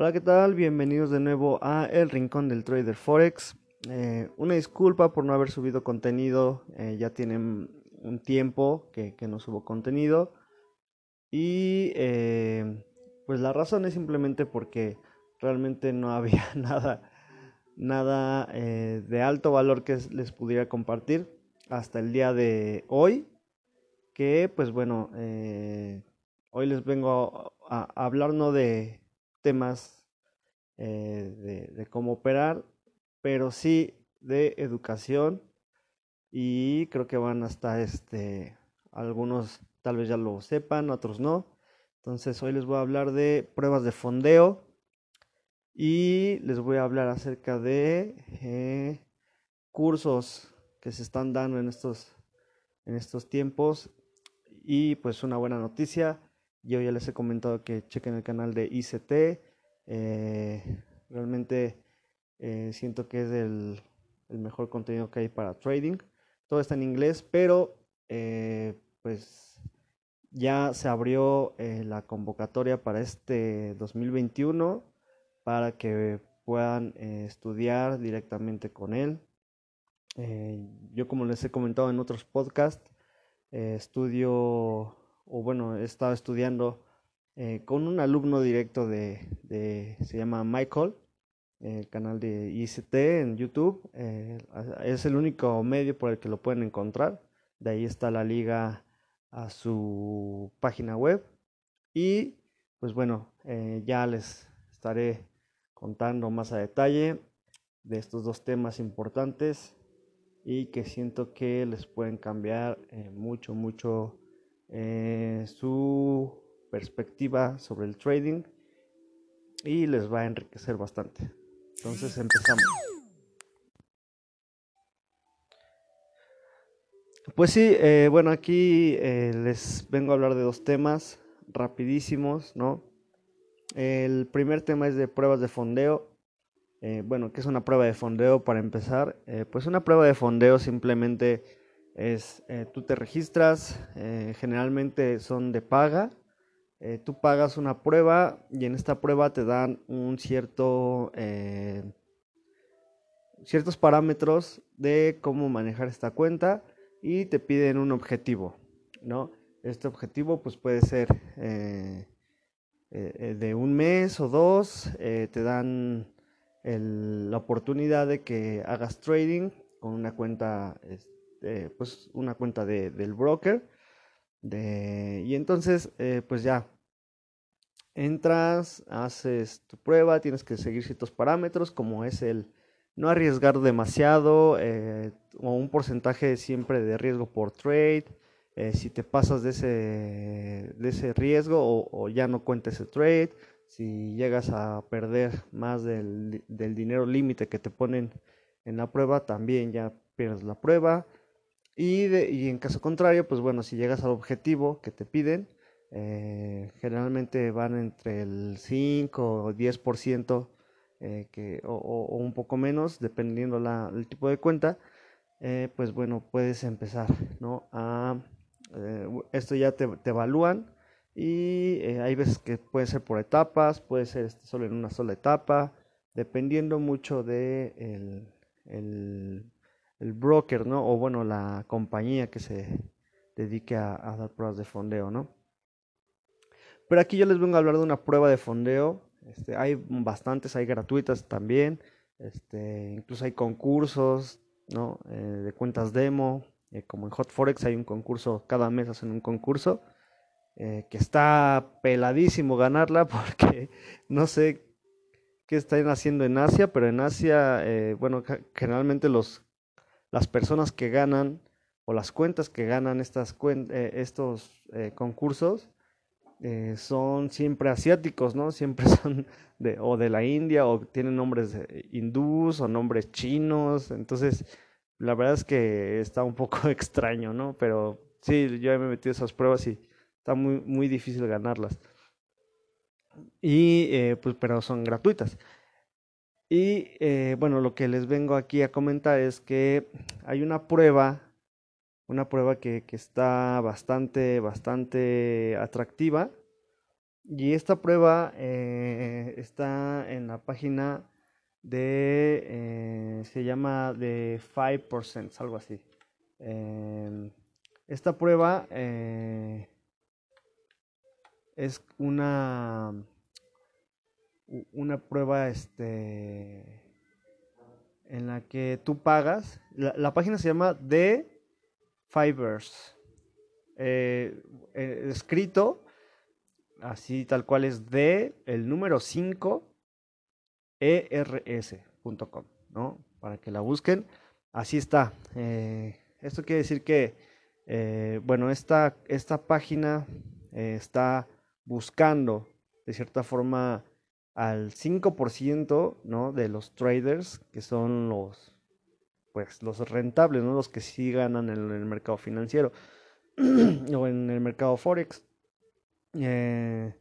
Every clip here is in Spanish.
Hola, ¿qué tal? Bienvenidos de nuevo a El Rincón del Trader Forex. Eh, una disculpa por no haber subido contenido, eh, ya tienen un tiempo que, no subo contenido. Y eh, pues la razón es simplemente porque realmente no había nada, nada de alto valor que les pudiera compartir hasta el día de hoy. Que pues bueno, hoy les vengo a hablar no de temas eh, de, cómo operar, pero sí de educación y creo que van hasta este algunos tal vez ya lo sepan, otros no. Entonces hoy les voy a hablar de pruebas de fondeo y les voy a hablar acerca de eh, cursos que se están dando en estos en estos tiempos y pues una buena noticia yo ya les he comentado que chequen el canal de ICT. Eh, realmente eh, siento que es el, mejor contenido que hay para trading. Todo está en inglés, pero eh, pues ya se abrió la convocatoria para este 2021 para que puedan estudiar directamente con él. yo como les he comentado en otros podcasts, estudio o bueno, he estado estudiando eh, con un alumno directo de, se llama Michael, el canal de ICT en YouTube. Eh, es el único medio por el que lo pueden encontrar. De ahí está la liga a su página web. Y pues bueno, eh, ya les estaré contando más a detalle de estos dos temas importantes y que siento que les pueden cambiar mucho, mucho eh, su perspectiva sobre el trading y les va a enriquecer bastante. Entonces empezamos. Pues sí, eh, bueno, aquí eh, les vengo a hablar de dos temas rapidísimos, ¿no? El primer tema es de pruebas de fondeo. bueno, ¿qué es una prueba de fondeo para empezar? pues una prueba de fondeo simplemente es eh, tú te registras, eh, generalmente son de paga, eh, tú pagas una prueba y en esta prueba te dan un cierto ciertos parámetros de cómo manejar esta cuenta y te piden un objetivo, ¿no? Este objetivo pues puede ser de un mes o dos, te dan la oportunidad de que hagas trading con una cuenta este, eh, pues una cuenta de, del broker. De, y entonces, eh, pues ya, entras, haces tu prueba, tienes que seguir ciertos parámetros, como es el no arriesgar demasiado eh, o un porcentaje siempre de riesgo por trade. si te pasas de ese, de ese riesgo o, ya no cuenta ese trade, si llegas a perder más del, del dinero límite que te ponen en la prueba, también ya pierdes la prueba. Y, en caso contrario, pues bueno, si llegas al objetivo que te piden, eh, generalmente van entre el 5 o 10% eh, o, un poco menos, dependiendo la, el tipo de cuenta, eh, pues bueno, puedes empezar, ¿no? A, esto ya te, evalúan y hay veces que puede ser por etapas, puede ser este, solo en una sola etapa, dependiendo mucho de el broker, ¿no? O bueno, la compañía que se dedique a, dar pruebas de fondeo, ¿no? Pero aquí yo les vengo a hablar de una prueba de fondeo. Este, hay bastantes, hay gratuitas también. Este, incluso hay concursos, ¿no? Eh, de cuentas demo. Eh, como en Hot Forex hay un concurso, cada mes hacen un concurso. Eh, que está peladísimo ganarla porque no sé qué están haciendo en Asia, pero en Asia, bueno, generalmente los las personas que ganan o las cuentas que ganan estas eh, estos eh, concursos eh, son siempre asiáticos, ¿no? Siempre son de, o de la India o tienen nombres hindús o nombres chinos. Entonces, la verdad es que está un poco extraño, ¿no? Pero sí, yo me he metido esas pruebas y está muy, muy difícil ganarlas. Y pues, pero son gratuitas. Y eh, bueno, lo que les vengo aquí a comentar es que hay una prueba, una prueba que, está bastante, bastante atractiva. Y esta prueba eh, está en la página de, eh, se llama de 5%, algo así. Em, esta prueba es una, una prueba este, en la que tú pagas. La, página se llama The Fibers. escrito así tal cual es de el número 5 ers.com, ¿no? Para que la busquen. Así está. Eh, esto quiere decir que, eh, bueno, esta, esta página eh, está buscando, de cierta forma, al 5%, ¿no? De los traders, que son los, pues, los rentables, ¿no? Los que sí ganan en el mercado financiero o en el mercado forex. Eh,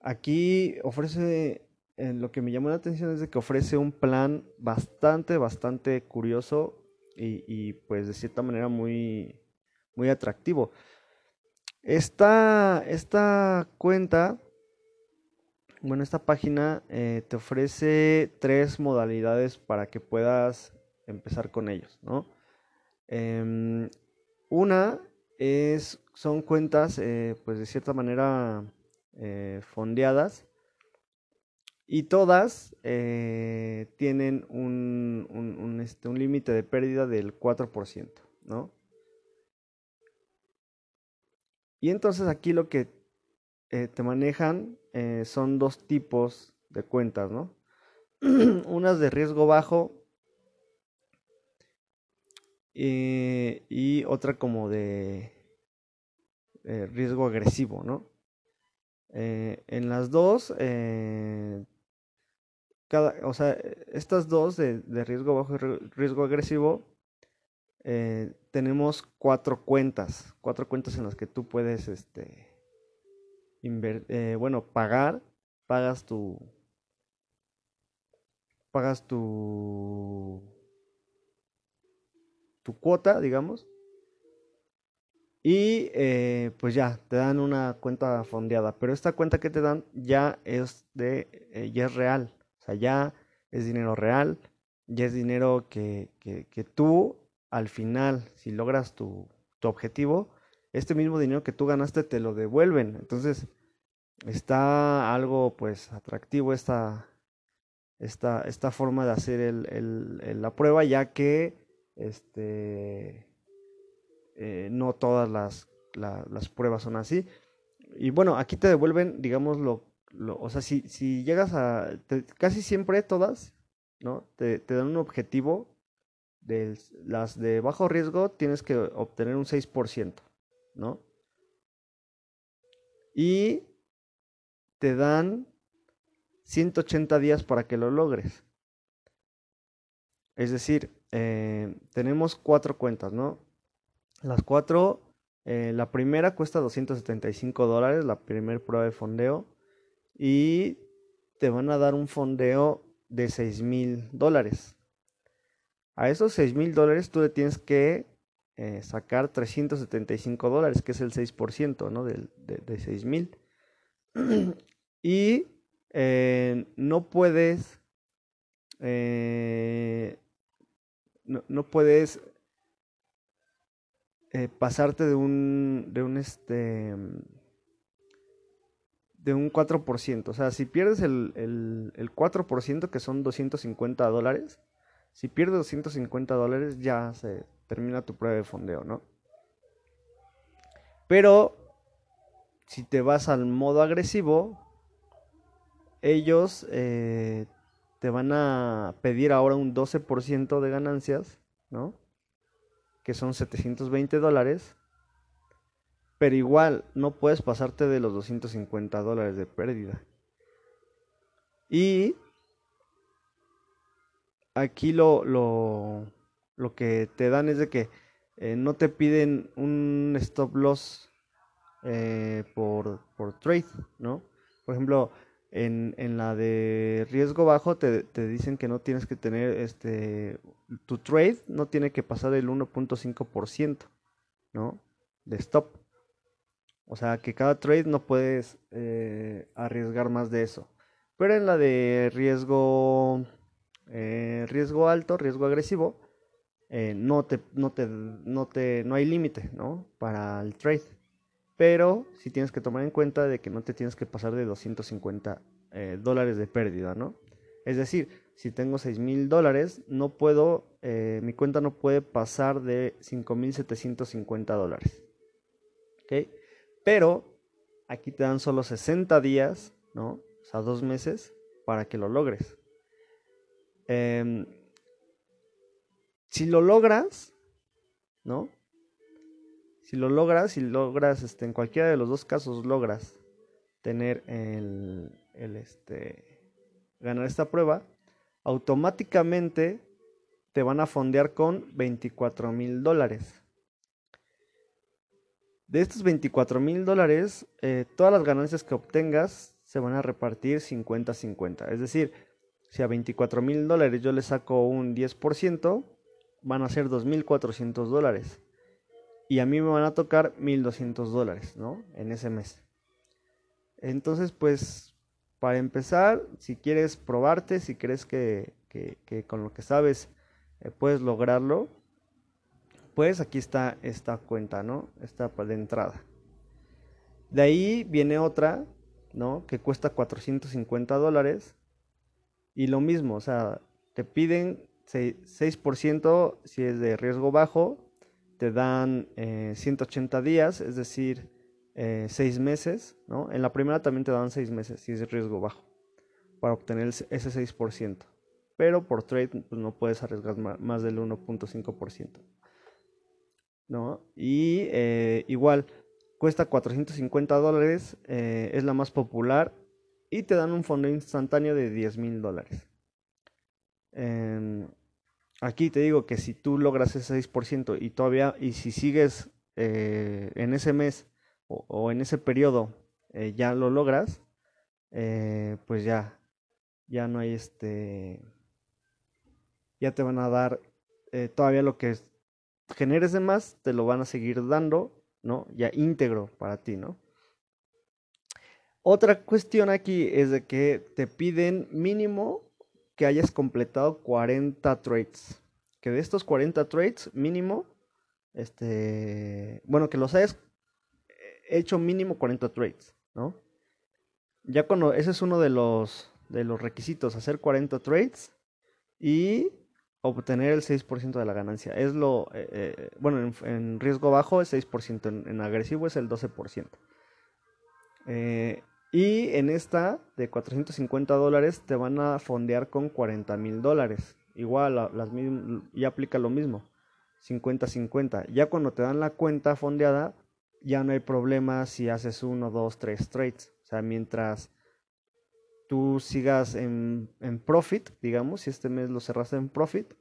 aquí ofrece, eh, lo que me llamó la atención es de que ofrece un plan bastante, bastante curioso y, pues de cierta manera muy, muy atractivo. Esta, esta cuenta, bueno, esta página eh, te ofrece tres modalidades para que puedas empezar con ellos, ¿no? Em, una es, son cuentas, eh, pues de cierta manera, eh, fondeadas. Y todas tienen un, un, este, un límite de pérdida del 4%, ¿no? Y entonces aquí lo que te manejan son dos tipos de cuentas, ¿no? Unas de riesgo bajo eh, y otra como de eh, riesgo agresivo, ¿no? Eh, en las dos, cada, o sea, estas dos de, riesgo bajo y riesgo agresivo, tenemos cuatro cuentas, cuatro cuentas en las que tú puedes, este, bueno, pagar, pagas tu, pagas tu tu cuota, digamos. Y eh, pues ya, te dan una cuenta fondeada. Pero esta cuenta que te dan ya es de, eh, ya es real. O sea, ya es dinero real. Ya es dinero que, que, tú, al final, si logras tu, tu, objetivo, este mismo dinero que tú ganaste te lo devuelven. Entonces, está algo pues atractivo esta, esta, esta forma de hacer el, la prueba, ya que este, eh, no todas las, las, pruebas son así. Y bueno, aquí te devuelven, digamos, lo, o sea, si, si llegas a, casi siempre todas, ¿no? Te, dan un objetivo, de las de bajo riesgo tienes que obtener un 6%, ¿no? Y te dan 180 días para que lo logres. Es decir, eh, tenemos cuatro cuentas, ¿no? Las cuatro, eh, la primera cuesta 275 dólares, la primera prueba de fondeo, y te van a dar un fondeo de 6 mil dólares. A esos 6 mil dólares tú le tienes que eh, sacar 375 dólares, que es el 6%, ¿no? De, de, 6 mil. y no puedes no, puedes eh, pasarte de un, de un, este, de un 4%. O sea, si pierdes el, el, el 4%, que son 250 dólares, si pierdes 250 dólares ya se termina tu prueba de fondeo, ¿no? Pero si te vas al modo agresivo, ellos eh, te van a pedir ahora un 12% de ganancias, ¿no? Que son 720 dólares. Pero igual no puedes pasarte de los 250 dólares de pérdida. Y aquí lo, lo, lo que te dan es de que eh, no te piden un stop loss eh, por, por trade, ¿no? Por ejemplo, en, en la de riesgo bajo te, te, dicen que no tienes que tener este tu trade no tiene que pasar el 1.5%, ¿no? De stop. O sea, que cada trade no puedes eh, arriesgar más de eso. Pero en la de riesgo, eh, riesgo alto, riesgo agresivo, eh, no, te, no, te, no, te, no hay límite ¿no? para el trade. Pero sí tienes que tomar en cuenta de que no te tienes que pasar de 250 dólares de pérdida, ¿no? Es decir, si tengo 6 mil dólares, no puedo, mi cuenta no puede pasar de 5.750 dólares. ¿Ok? Pero aquí te dan solo 60 días, ¿no? O sea, dos meses para que lo logres. Em, si lo logras, ¿no? Si lo logras, si logras, este, en cualquiera de los dos casos logras tener el, el este, ganar esta prueba, automáticamente te van a fondear con 24 mil dólares. De estos 24 mil dólares, eh, todas las ganancias que obtengas se van a repartir 50-50. Es decir, si a 24 mil dólares yo le saco un 10%, van a ser 2.400 dólares. Y a mí me van a tocar 1.200 dólares, ¿no? En ese mes. Entonces, pues, para empezar, si quieres probarte, si crees que, con lo que sabes eh, puedes lograrlo, pues aquí está esta cuenta, ¿no? Esta de entrada. De ahí viene otra, ¿no? Que cuesta 450 dólares. Y lo mismo, o sea, te piden 6%, si es de riesgo bajo, te dan 180 eh, días, es decir, 6 eh, meses, ¿no? En la primera también te dan 6 meses, si es riesgo bajo, para obtener ese 6%. Pero por trade pues, no puedes arriesgar más del 1.5%. ¿no? Y eh, igual, cuesta 450 dólares, es la más popular y te dan un fondo instantáneo de 10 mil dólares. Em, aquí te digo que si tú logras ese 6% y todavía, y si sigues eh, en ese mes o, en ese periodo, ya lo logras, pues ya, ya no hay este, ya te van a dar todavía lo que es generes de más, te lo van a seguir dando, ¿no? Ya íntegro para ti, ¿no? Otra cuestión aquí es de que te piden mínimo que hayas completado 40 trades. Que de estos 40 trades, mínimo, este, bueno, que los hayas hecho mínimo 40 trades, ¿no? Ya cuando, ese es uno de los, de los requisitos, hacer 40 trades y obtener el 6% de la ganancia. Es lo, eh, eh, bueno, en, riesgo bajo es 6%, en, agresivo es el 12%. Eh, y en esta de 450 dólares te van a fondear con 40 mil dólares. Igual, las, ya aplica lo mismo, 50-50. Ya cuando te dan la cuenta fondeada, ya no hay problema si haces uno, dos, tres trades. O sea, mientras tú sigas en, profit, digamos, si este mes lo cerraste en profit,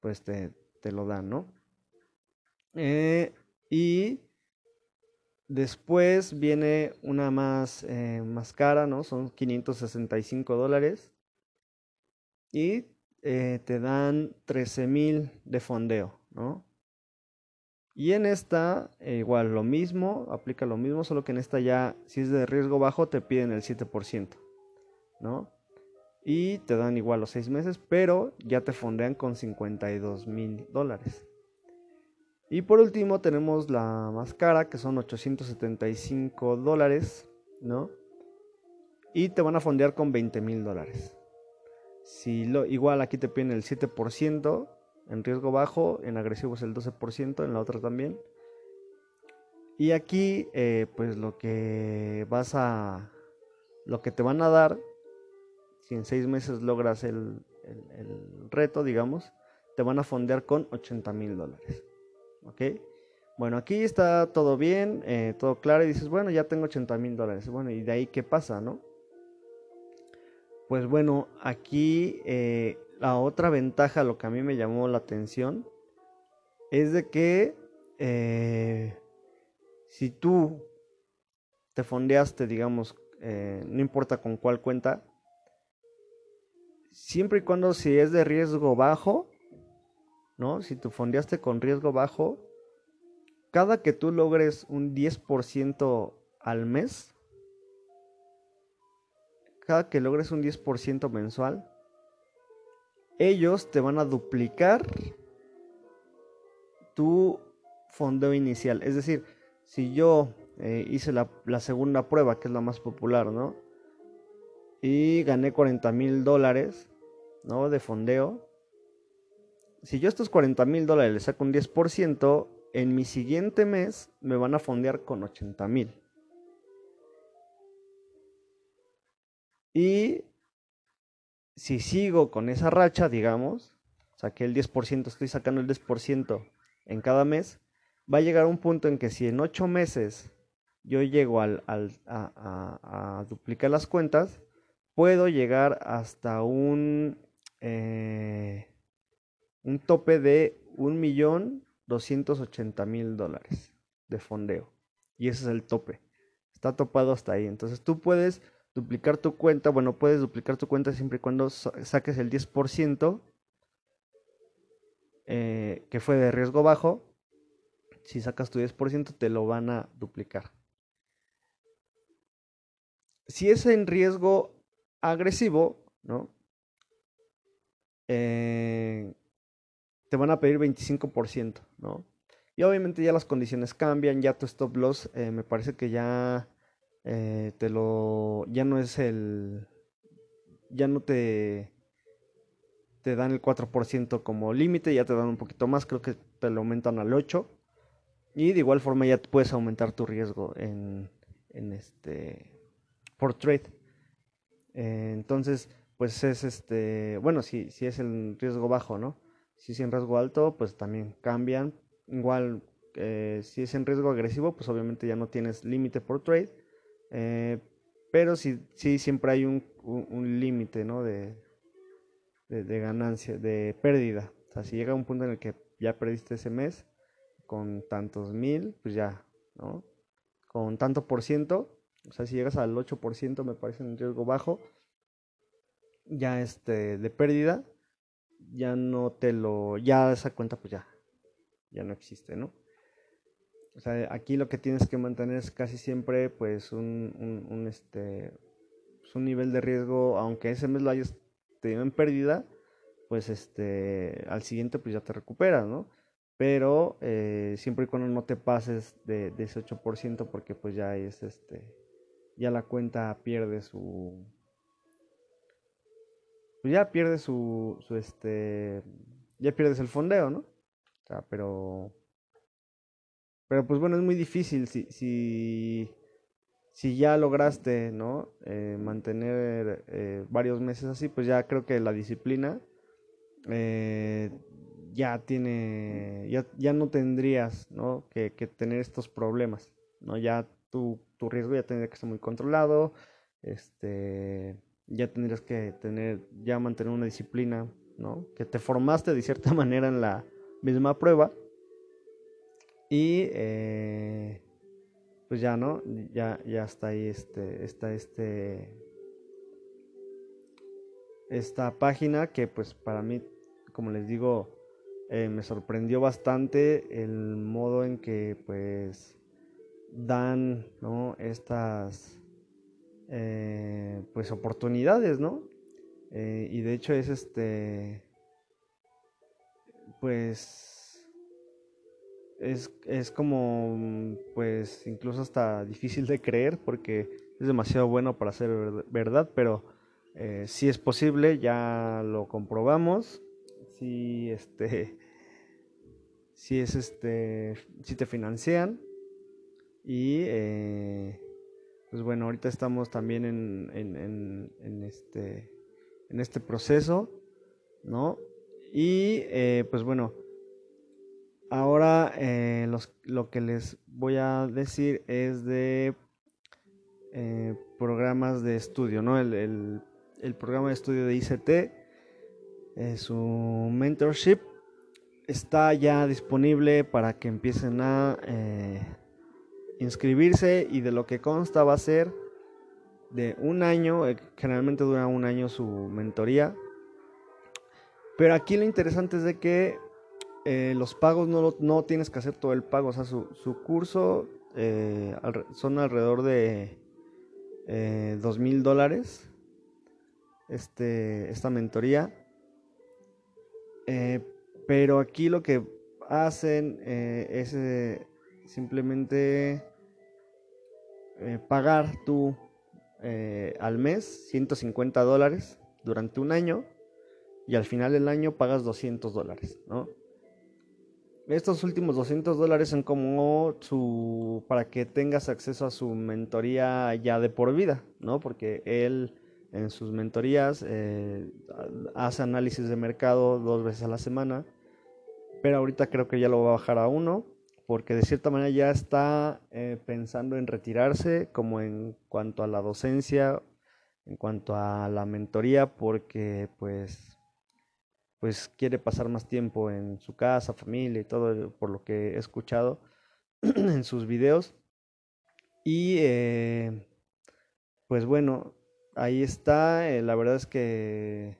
pues te, lo dan, ¿no? Eh, y después viene una más, eh, más cara, ¿no? Son 565 dólares. Y eh, te dan 13 mil de fondeo, ¿no? Y en esta, igual lo mismo, aplica lo mismo, solo que en esta ya, si es de riesgo bajo, te piden el 7%. ¿no? Y te dan igual los seis meses, pero ya te fondean con 52 mil dólares. Y por último tenemos la más cara, que son 875 dólares, ¿no? Y te van a fondear con 20 mil dólares. Si lo, igual aquí te piden el 7% en riesgo bajo, en agresivo es el 12%, en la otra también. Y aquí, eh, pues lo que vas a, lo que te van a dar si en seis meses logras el, reto, digamos, te van a fondear con 80 mil dólares. ¿Ok? Bueno, aquí está todo bien, eh, todo claro y dices, bueno, ya tengo 80 mil dólares. Bueno, ¿y de ahí qué pasa, no? Pues bueno, aquí eh, la otra ventaja, lo que a mí me llamó la atención, es de que eh, si tú te fondeaste, digamos, no importa con cuál cuenta, siempre y cuando si es de riesgo bajo, ¿no? Si tú fondeaste con riesgo bajo, cada que tú logres un 10% al mes, cada que logres un 10% mensual, ellos te van a duplicar tu fondeo inicial. Es decir, si yo eh, hice la, la, segunda prueba, que es la más popular, ¿no? Y gané 40 mil dólares, ¿no? De fondeo. Si yo estos 40 mil dólares le saco un 10%, en mi siguiente mes me van a fondear con 80 mil. Y si sigo con esa racha, digamos, saqué el 10%, estoy sacando el 10% en cada mes, va a llegar un punto en que si en 8 meses yo llego al, a, duplicar las cuentas, puedo llegar hasta un, eh, un tope de 1.280.000 dólares de fondeo. Y ese es el tope. Está topado hasta ahí. Entonces tú puedes duplicar tu cuenta. Bueno, puedes duplicar tu cuenta siempre y cuando saques el 10% eh, que fue de riesgo bajo. Si sacas tu 10% te lo van a duplicar. Si es en riesgo agresivo, ¿no? Eh, te van a pedir 25%, ¿no? Y obviamente ya las condiciones cambian, ya tu stop loss eh, me parece que ya eh, te lo ya no es el ya no te te dan el 4% como límite, ya te dan un poquito más, creo que te lo aumentan al 8 y de igual forma ya puedes aumentar tu riesgo en, en este por trade. Eh, entonces, pues es este, bueno, si, si es el riesgo bajo, ¿no? Si es en riesgo alto, pues también cambian. Igual, eh, si es en riesgo agresivo, pues obviamente ya no tienes límite por trade. Eh, pero sí, sí siempre hay un, límite, ¿no? De, de, ganancia, de pérdida. O sea, si llega un punto en el que ya perdiste ese mes con tantos mil, pues ya, ¿no? Con tanto por ciento, o sea, si llegas al 8% me parece un riesgo bajo, ya este, de pérdida, ya no te lo, ya esa cuenta pues ya, ya no existe, ¿no? O sea, aquí lo que tienes que mantener es casi siempre pues un, un, este, pues, un nivel de riesgo, aunque ese mes lo hayas tenido en pérdida, pues este, al siguiente pues ya te recuperas, ¿no? Pero eh, siempre y cuando no te pases de, de, ese 8% porque pues ya es este, ya la cuenta pierde su, pues ya pierde su, su este, ya pierdes el fondeo, ¿no? O sea, pero pero pues bueno, es muy difícil si, si, si ya lograste, ¿no? Eh, mantener eh, varios meses así, pues ya creo que la disciplina eh, ya tiene, ya, ya no tendrías, ¿no? Que, que, tener estos problemas, ¿no? Ya tu, tu riesgo ya tendría que estar muy controlado, este, ya tendrías que tener, ya mantener una disciplina, ¿no? Que te formaste de cierta manera en la misma prueba y eh, pues ya, ¿no? Ya, ya está ahí este, está este, esta página que pues para mí, como les digo, eh, me sorprendió bastante el modo en que pues dan, ¿no? Estas, eh, pues oportunidades, ¿no? y de hecho es este, pues es, es como, pues, incluso hasta difícil de creer porque es demasiado bueno para ser verdad, pero eh, si es posible, ya lo comprobamos. Si este, si es este, si te financian y eh, pues bueno, ahorita estamos también en, en, este, este proceso, ¿no? Y eh, pues bueno, Ahora eh, lo que les voy a decir es de eh, programas de estudio, ¿no? El, programa de estudio de ICT, su mentorship, está ya disponible para que empiecen a inscribirse y de lo que consta va a ser de un año, generalmente dura un año su mentoría. Pero aquí lo interesante es de que eh, los pagos no, no tienes que hacer todo el pago, o sea, su, curso eh, son alrededor de eh, dos mil dólares este, esta mentoría. Eh, pero aquí lo que hacen es simplemente pagar tú al mes 150 dólares durante un año y al final del año pagas 200 dólares, ¿no? Estos últimos 200 dólares son como su para que tengas acceso a su mentoría ya de por vida, ¿no? Porque él en sus mentorías eh, hace análisis de mercado dos veces a la semana, pero ahorita creo que ya lo va a bajar a uno, porque de cierta manera ya está eh, pensando en retirarse como en cuanto a la docencia, en cuanto a la mentoría, porque pues pues quiere pasar más tiempo en su casa, familia y todo, por lo que he escuchado en sus videos. Y eh, pues bueno, ahí está. Eh, la verdad es que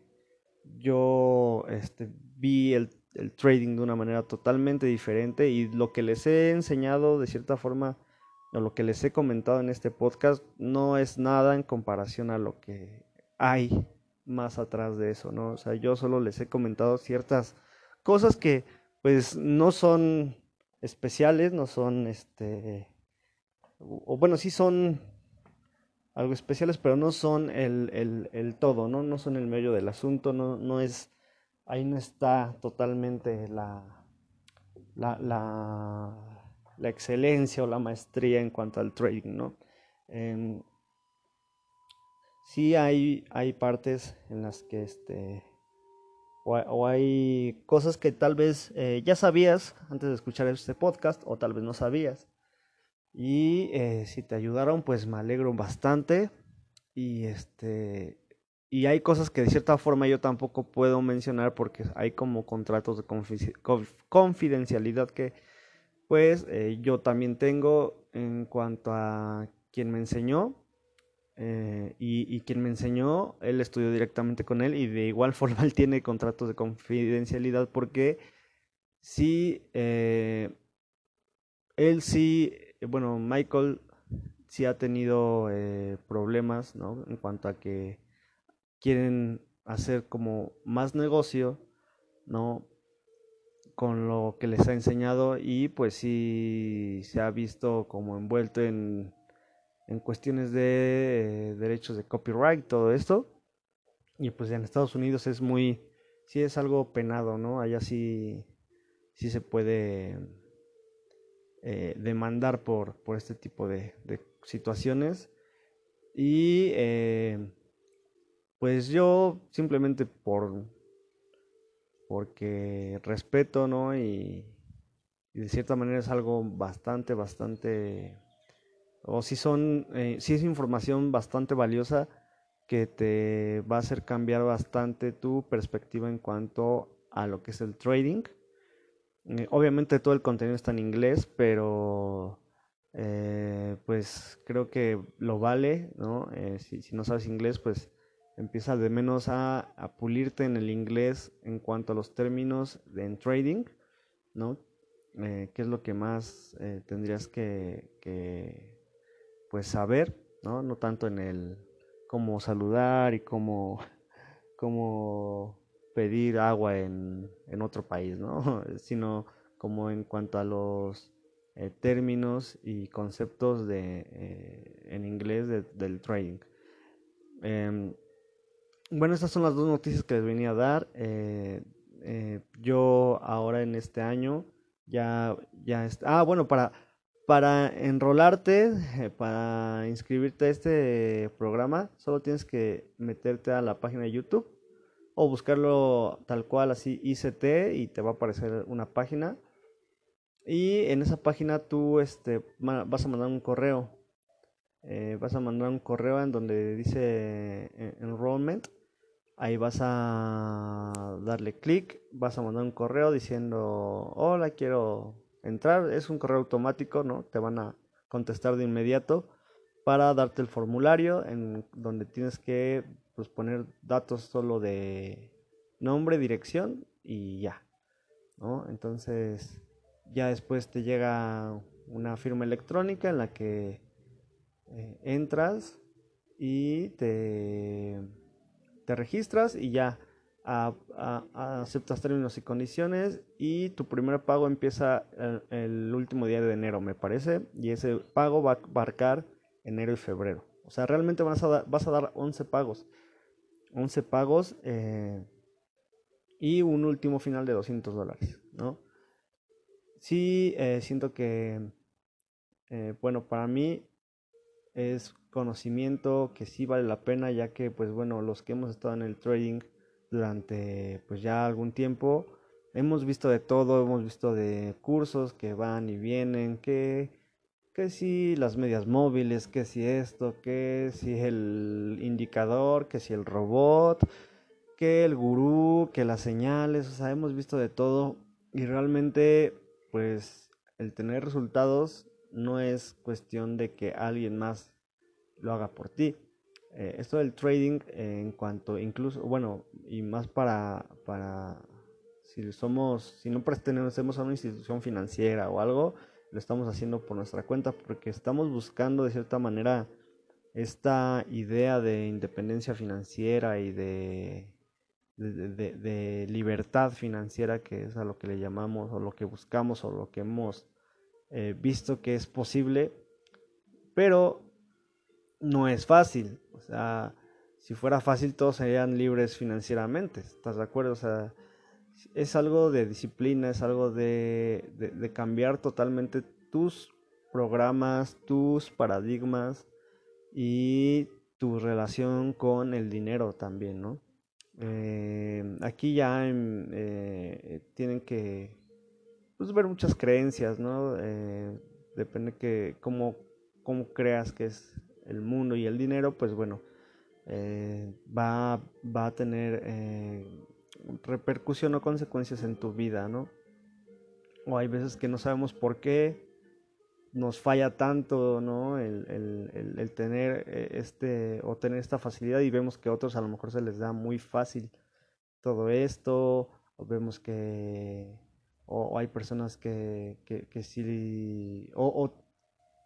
yo este, vi el, el, trading de una manera totalmente diferente y lo que les he enseñado de cierta forma, o lo que les he comentado en este podcast, no es nada en comparación a lo que hay más atrás de eso, ¿no? O sea, yo solo les he comentado ciertas cosas que pues no son especiales, no son este o bueno, sí son algo especiales, pero no son el, el, el todo, ¿no? No son el medio del asunto, no, no es, ahí no está totalmente la, la, la, excelencia o la maestría en cuanto al trading, ¿no? sí hay, hay partes en las que este o, hay cosas que tal vez eh, ya sabías antes de escuchar este podcast o tal vez no sabías y eh, si te ayudaron pues me alegro bastante y este y hay cosas que de cierta forma yo tampoco puedo mencionar porque hay como contratos de confidencialidad que pues eh, yo también tengo en cuanto a quien me enseñó eh, y, quien me enseñó, él estudió directamente con él y de igual forma él tiene contratos de confidencialidad porque sí, eh, él sí, bueno, Michael sí ha tenido problemas, ¿no? En cuanto a que quieren hacer como más negocio, ¿no? Con lo que les ha enseñado y pues sí se ha visto como envuelto en en cuestiones de eh, derechos de copyright, todo esto. Y pues en Estados Unidos es muy, sí es algo penado, ¿no? Allá sí, sí se puede eh, demandar por, por este tipo de, situaciones. Y eh, pues yo simplemente por porque respeto, ¿no? y de cierta manera es algo bastante, bastante o si son, eh, si es información bastante valiosa que te va a hacer cambiar bastante tu perspectiva en cuanto a lo que es el trading. Eh, obviamente todo el contenido está en inglés, pero eh, pues creo que lo vale, ¿no? Si, si, no sabes inglés, pues empieza de menos a, a, pulirte en el inglés en cuanto a los términos de en trading, ¿no? ¿Qué es lo que más tendrías que, pues saber, ¿no? No tanto en el cómo saludar y cómo, cómo pedir agua en, en otro país, ¿no? Sino como en cuanto a los eh, términos y conceptos de, eh, en inglés del trading. Em, bueno, estas son las dos noticias que les venía a dar. Eh, yo ahora en este año ya, ya está. Ah, bueno, para para enrolarte, eh, para inscribirte a este programa, solo tienes que meterte a la página de YouTube o buscarlo tal cual así ICT y te va a aparecer una página. Y en esa página tú este, vas a mandar un correo. Eh, vas a mandar un correo en donde dice eh, enrollment. Ahí vas a darle clic, vas a mandar un correo diciendo, hola, quiero entrar, es un correo automático, ¿no? Te van a contestar de inmediato para darte el formulario en donde tienes que pues, poner datos solo de nombre, dirección y ya, ¿no? Entonces ya después te llega una firma electrónica en la que eh, entras y te, te registras y ya aceptas términos y condiciones y tu primer pago empieza el, último día de enero, me parece, y ese pago va a abarcar enero y febrero. O sea, realmente vas a, dar, vas a dar 11 pagos. 11 pagos eh, y un último final de 200 dólares, ¿no? Sí, eh, siento que, eh, bueno, para mí es conocimiento que sí vale la pena, ya que, pues bueno, los que hemos estado en el trading durante, pues ya algún tiempo, hemos visto de todo, hemos visto de cursos que van y vienen, que, que si las medias móviles, que si esto, que si el indicador, que si el robot, que el gurú, que las señales, o sea, hemos visto de todo. Y realmente pues el tener resultados no es cuestión de que alguien más lo haga por ti. Eh, esto del trading en cuanto incluso, bueno, y más para, para si somos, si no pertenecemos a una institución financiera o algo, lo estamos haciendo por nuestra cuenta porque estamos buscando de cierta manera esta idea de independencia financiera y de de, libertad financiera, que es a lo que le llamamos, o lo que buscamos, o lo que hemos eh, visto que es posible, pero no es fácil. O sea, si fuera fácil, todos serían libres financieramente. ¿Estás de acuerdo? O sea, es algo de disciplina, es algo de, de cambiar totalmente tus programas, tus paradigmas y tu relación con el dinero también, ¿no? Eh, aquí ya eh, tienen que pues, ver muchas creencias, ¿no? Eh, depende que cómo, cómo creas que es el mundo y el dinero, pues bueno, va, va, a tener repercusión o consecuencias en tu vida, ¿no? O hay veces que no sabemos por qué, nos falla tanto, ¿no? El, el, el, tener eh, este o tener esta facilidad y vemos que a otros a lo mejor se les da muy fácil todo esto, o vemos que o, hay personas que, que, sí o,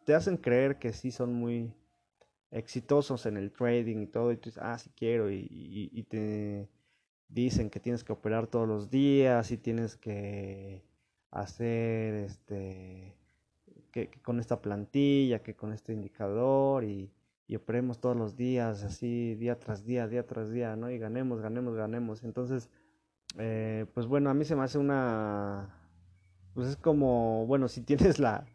te hacen creer que sí son muy exitosos en el trading y todo, y tú dices, ah, sí quiero, y, y, y te dicen que tienes que operar todos los días y tienes que hacer este que, con esta plantilla, que con este indicador y, y, operemos todos los días, así día tras día, día tras día, ¿no? Y ganemos, ganemos, ganemos. Entonces, eh, pues bueno, a mí se me hace una, pues es como, bueno, si tienes la,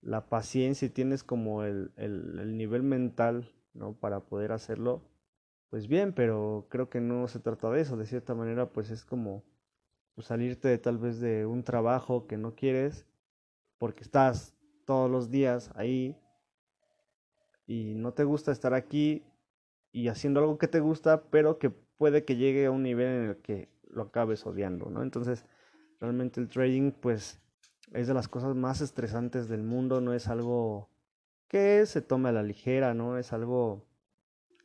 la paciencia y tienes como el, el, el nivel mental, ¿no? Para poder hacerlo, pues bien, pero creo que no se trata de eso, de cierta manera, pues es como pues, salirte tal vez de un trabajo que no quieres porque estás todos los días ahí y no te gusta estar aquí y haciendo algo que te gusta, pero que puede que llegue a un nivel en el que lo acabes odiando, ¿no? Entonces, realmente el trading, pues, es de las cosas más estresantes del mundo, no es algo que se tome a la ligera, ¿no? Es algo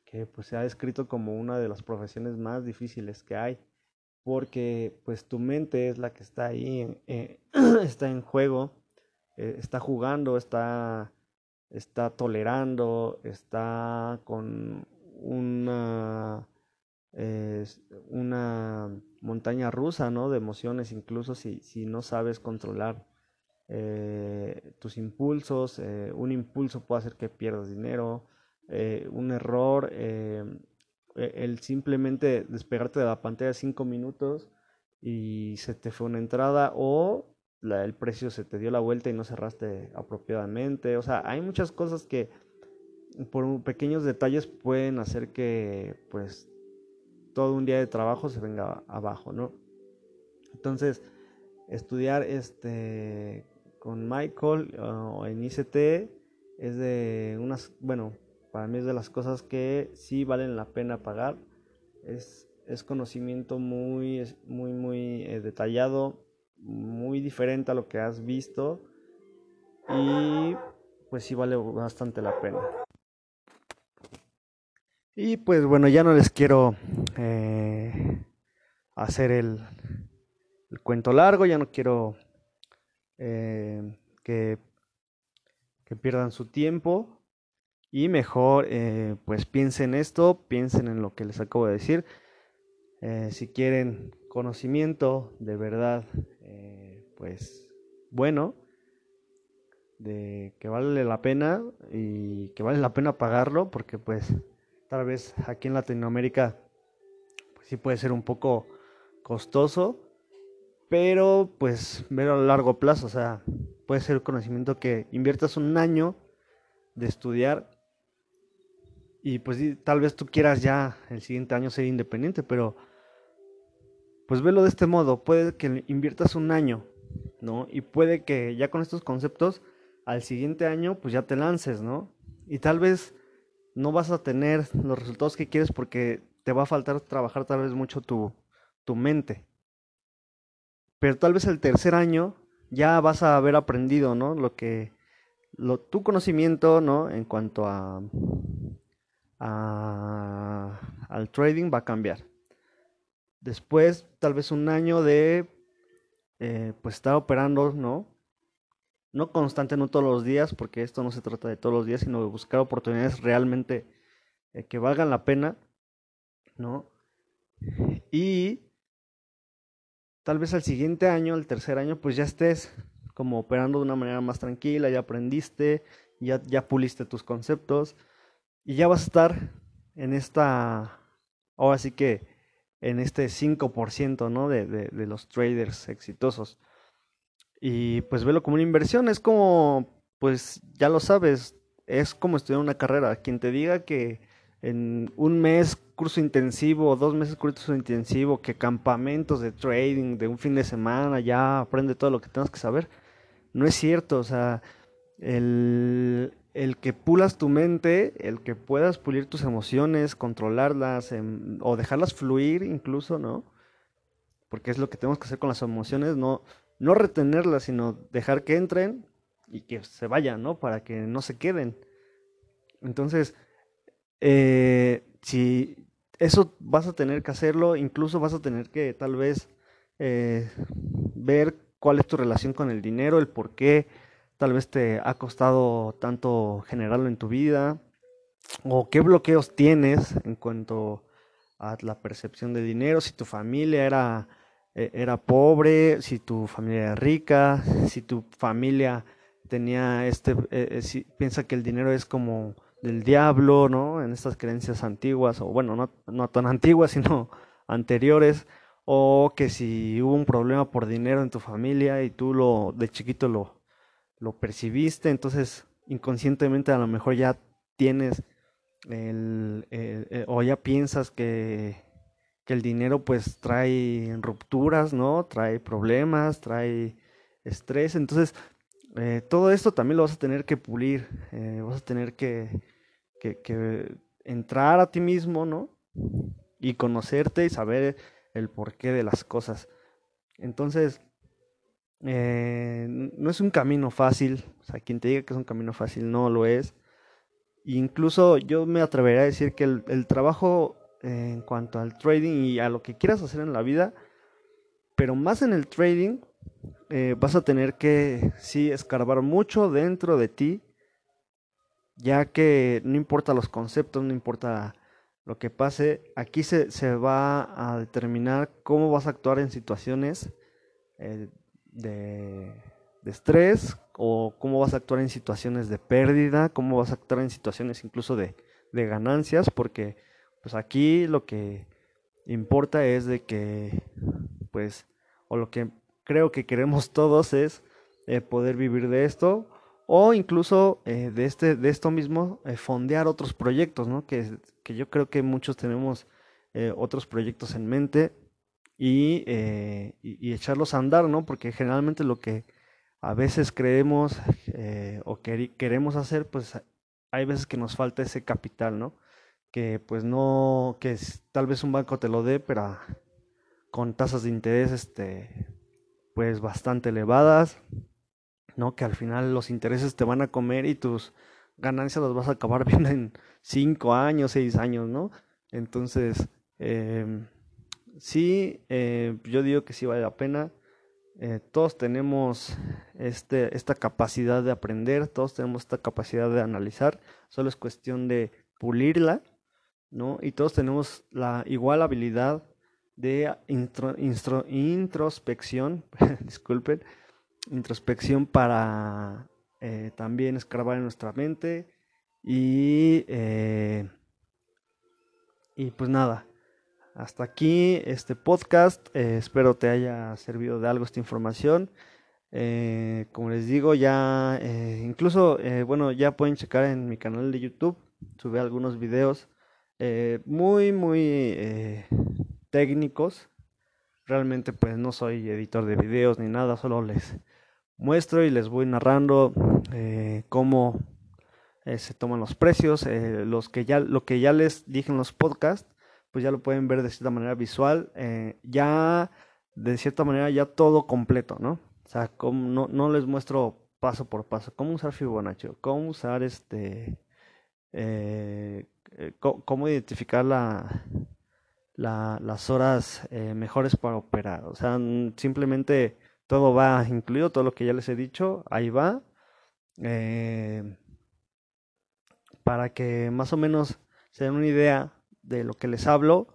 que pues se ha descrito como una de las profesiones más difíciles que hay, porque pues tu mente es la que está ahí, eh, está en juego eh, está jugando, está, está tolerando, está con una, una montaña rusa ¿no? de emociones, incluso si, si no sabes controlar eh, tus impulsos, eh, un impulso puede hacer que pierdas dinero, un error, e, el simplemente despegarte de la pantalla cinco minutos y se te fue una entrada o el precio se te dio la vuelta y no cerraste apropiadamente. O sea, hay muchas cosas que por pequeños detalles pueden hacer que pues todo un día de trabajo se venga abajo, ¿no? Entonces, estudiar este con Michael o en ICT es de unas, bueno, para mí es de las cosas que sí valen la pena pagar. Es, es conocimiento muy, muy, muy eh, detallado, muy diferente a lo que has visto y pues sí vale bastante la pena. Y pues bueno, ya no les quiero eh, hacer el, cuento largo, ya no quiero eh, que que pierdan su tiempo y mejor eh, pues piensen esto, piensen en lo que les acabo de decir. Si quieren conocimiento de verdad, pues bueno, de que vale la pena y que vale la pena pagarlo porque pues tal vez aquí en Latinoamérica pues sí puede ser un poco costoso pero pues ver a largo plazo, o sea, puede ser conocimiento que inviertas un año de estudiar y pues tal vez tú quieras ya el siguiente año ser independiente, pero pues velo de este modo, puede que inviertas un año, ¿no? Y puede que ya con estos conceptos al siguiente año pues ya te lances, ¿no? Y tal vez no vas a tener los resultados que quieres porque te va a faltar trabajar tal vez mucho tu, tu mente pero tal vez el tercer año ya vas a haber aprendido, ¿no? Lo que, lo, tu conocimiento, ¿no? En cuanto a, al trading va a cambiar. Después, tal vez un año de, eh, pues, estar operando, ¿no? No constante, no todos los días, porque esto no se trata de todos los días, sino de buscar oportunidades realmente eh, que valgan la pena, ¿no? Y tal vez al siguiente año, el tercer año, pues ya estés como operando de una manera más tranquila, ya aprendiste, ya, ya puliste tus conceptos y ya vas a estar en esta, ahora sí que en este 5%, ¿no? De, de los traders exitosos. Y pues velo como una inversión, es como, pues ya lo sabes, es como estudiar una carrera. Quien te diga que en un mes curso intensivo, dos meses curso intensivo, que campamentos de trading de un fin de semana, ya aprende todo lo que tengas que saber. No es cierto, o sea, el, el que pulas tu mente, el que puedas pulir tus emociones, controlarlas em, o dejarlas fluir incluso, ¿no? Porque es lo que tenemos que hacer con las emociones, no, no retenerlas, sino dejar que entren y que se vayan, ¿no? Para que no se queden. Entonces, eh, si eso vas a tener que hacerlo, incluso vas a tener que tal vez eh, ver cuál es tu relación con el dinero, el por qué tal vez te ha costado tanto generarlo en tu vida, o qué bloqueos tienes en cuanto a la percepción de dinero, si tu familia era, era pobre, si tu familia era rica, si tu familia tenía este, eh, si, piensa que el dinero es como del diablo, ¿no? En estas creencias antiguas, o bueno, no, no tan antiguas, sino anteriores, o que si hubo un problema por dinero en tu familia y tú lo de chiquito lo, lo percibiste, entonces inconscientemente a lo mejor ya tienes el, o ya piensas que, que el dinero pues trae rupturas, ¿no? Trae problemas, trae estrés, entonces eh, todo esto también lo vas a tener que pulir, eh, vas a tener que, que, entrar a ti mismo, ¿no? Y conocerte y saber el porqué de las cosas. Entonces, eh, no es un camino fácil, o sea, quien te diga que es un camino fácil no lo es. Incluso yo me atrevería a decir que el, trabajo en cuanto al trading y a lo que quieras hacer en la vida, pero más en el trading, eh, vas a tener que, sí, escarbar mucho dentro de ti, ya que no importa los conceptos, no importa lo que pase, aquí se, se va a determinar cómo vas a actuar en situaciones eh, de, de, estrés o cómo vas a actuar en situaciones de pérdida, cómo vas a actuar en situaciones incluso de, de ganancias, porque pues aquí lo que importa es de que, pues, o lo que creo que queremos todos es eh, poder vivir de esto o incluso eh, de, este, de esto mismo eh, fondear otros proyectos, ¿no? Que, que, yo creo que muchos tenemos otros proyectos en mente y, y, echarlos a andar, ¿no? Porque generalmente lo que a veces creemos o que queremos hacer, pues hay veces que nos falta ese capital, ¿no? Que pues no, que tal vez un banco te lo dé, pero con tasas de interés, este, pues bastante elevadas, ¿no? Que al final los intereses te van a comer y tus ganancias las vas a acabar viendo en cinco años, seis años, ¿no? Entonces, eh, sí, eh, yo digo que sí vale la pena. Eh, todos tenemos este, esta capacidad de aprender, todos tenemos esta capacidad de analizar, solo es cuestión de pulirla, ¿no? Y todos tenemos la igual habilidad de introspección, disculpen, introspección para eh, también escarbar en nuestra mente y, eh, y pues nada, hasta aquí este podcast, eh, espero te haya servido de algo esta información. como les digo, ya incluso, bueno, ya pueden checar en mi canal de YouTube, sube algunos videos muy, muy técnicos. Realmente pues no soy editor de videos ni nada, solo les muestro y les voy narrando eh, cómo eh, se toman los precios, eh, los que ya, lo que ya les dije en los podcasts, pues ya lo pueden ver de cierta manera visual, ya de cierta manera ya todo completo, ¿no? O sea, no, no les muestro paso por paso cómo usar Fibonacci, cómo usar este, cómo identificar la, las horas mejores para operar, o sea, simplemente todo va incluido, todo lo que ya les he dicho, ahí va. Eh, para que más o menos se den una idea de lo que les hablo.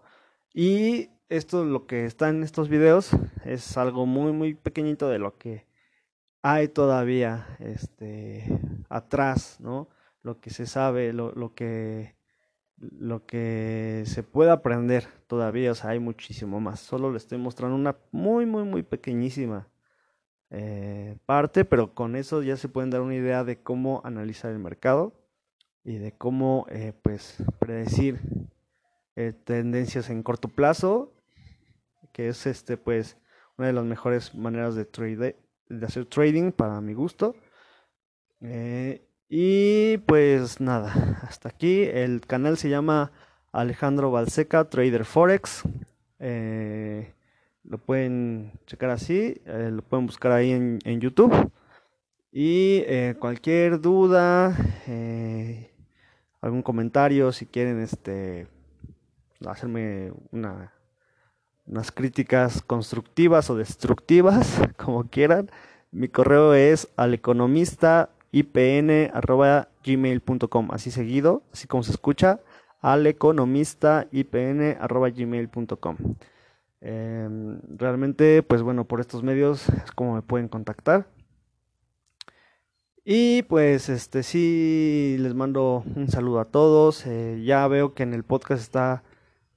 Y esto, lo que está en estos videos, es algo muy, muy pequeñito de lo que hay todavía este, atrás, ¿no? Lo que se sabe, lo, lo que lo que se puede aprender todavía, o sea, hay muchísimo más. Solo les estoy mostrando una muy, muy, muy pequeñísima eh, parte, pero con eso ya se pueden dar una idea de cómo analizar el mercado y de cómo eh, pues predecir eh, tendencias en corto plazo, que es este pues una de las mejores maneras de, trade, de hacer trading para mi gusto. Y pues nada, hasta aquí. El canal se llama Alejandro Balseca, Trader Forex. Lo pueden checar así, eh, lo pueden buscar ahí en, YouTube. Y eh, cualquier duda, eh, algún comentario, si quieren este, hacerme una, unas críticas constructivas o destructivas, como quieran, mi correo es aleconomistaipn.gmail.com, así seguido, así como se escucha, aleconomistaipn.gmail.com. Em, realmente, pues bueno, por estos medios es como me pueden contactar. Y pues este sí les mando un saludo a todos. Eh, ya veo que en el podcast está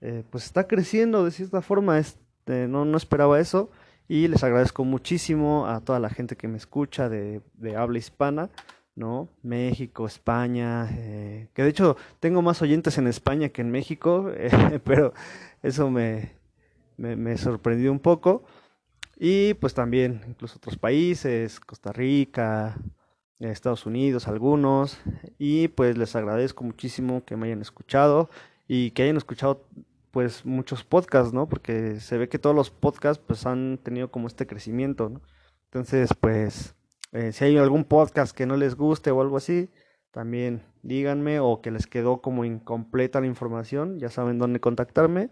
eh, pues está creciendo de cierta forma. Este, no, no esperaba eso. Y les agradezco muchísimo a toda la gente que me escucha de, habla hispana, ¿no? México, España, eh, que de hecho tengo más oyentes en España que en México, pero eso me, me, sorprendió un poco. Y pues también incluso otros países, Costa Rica, Estados Unidos, algunos. Y pues les agradezco muchísimo que me hayan escuchado y que hayan escuchado pues muchos podcasts, ¿no? Porque se ve que todos los podcasts pues han tenido como este crecimiento, ¿no? Entonces pues eh, si hay algún podcast que no les guste o algo así, también díganme o que les quedó como incompleta la información, ya saben dónde contactarme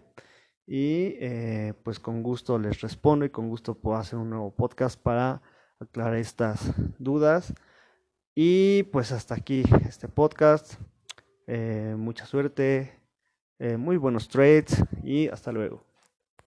y eh, pues con gusto les respondo y con gusto puedo hacer un nuevo podcast para aclarar estas dudas. Y pues hasta aquí este podcast. Eh, mucha suerte, eh, muy buenos trades y hasta luego.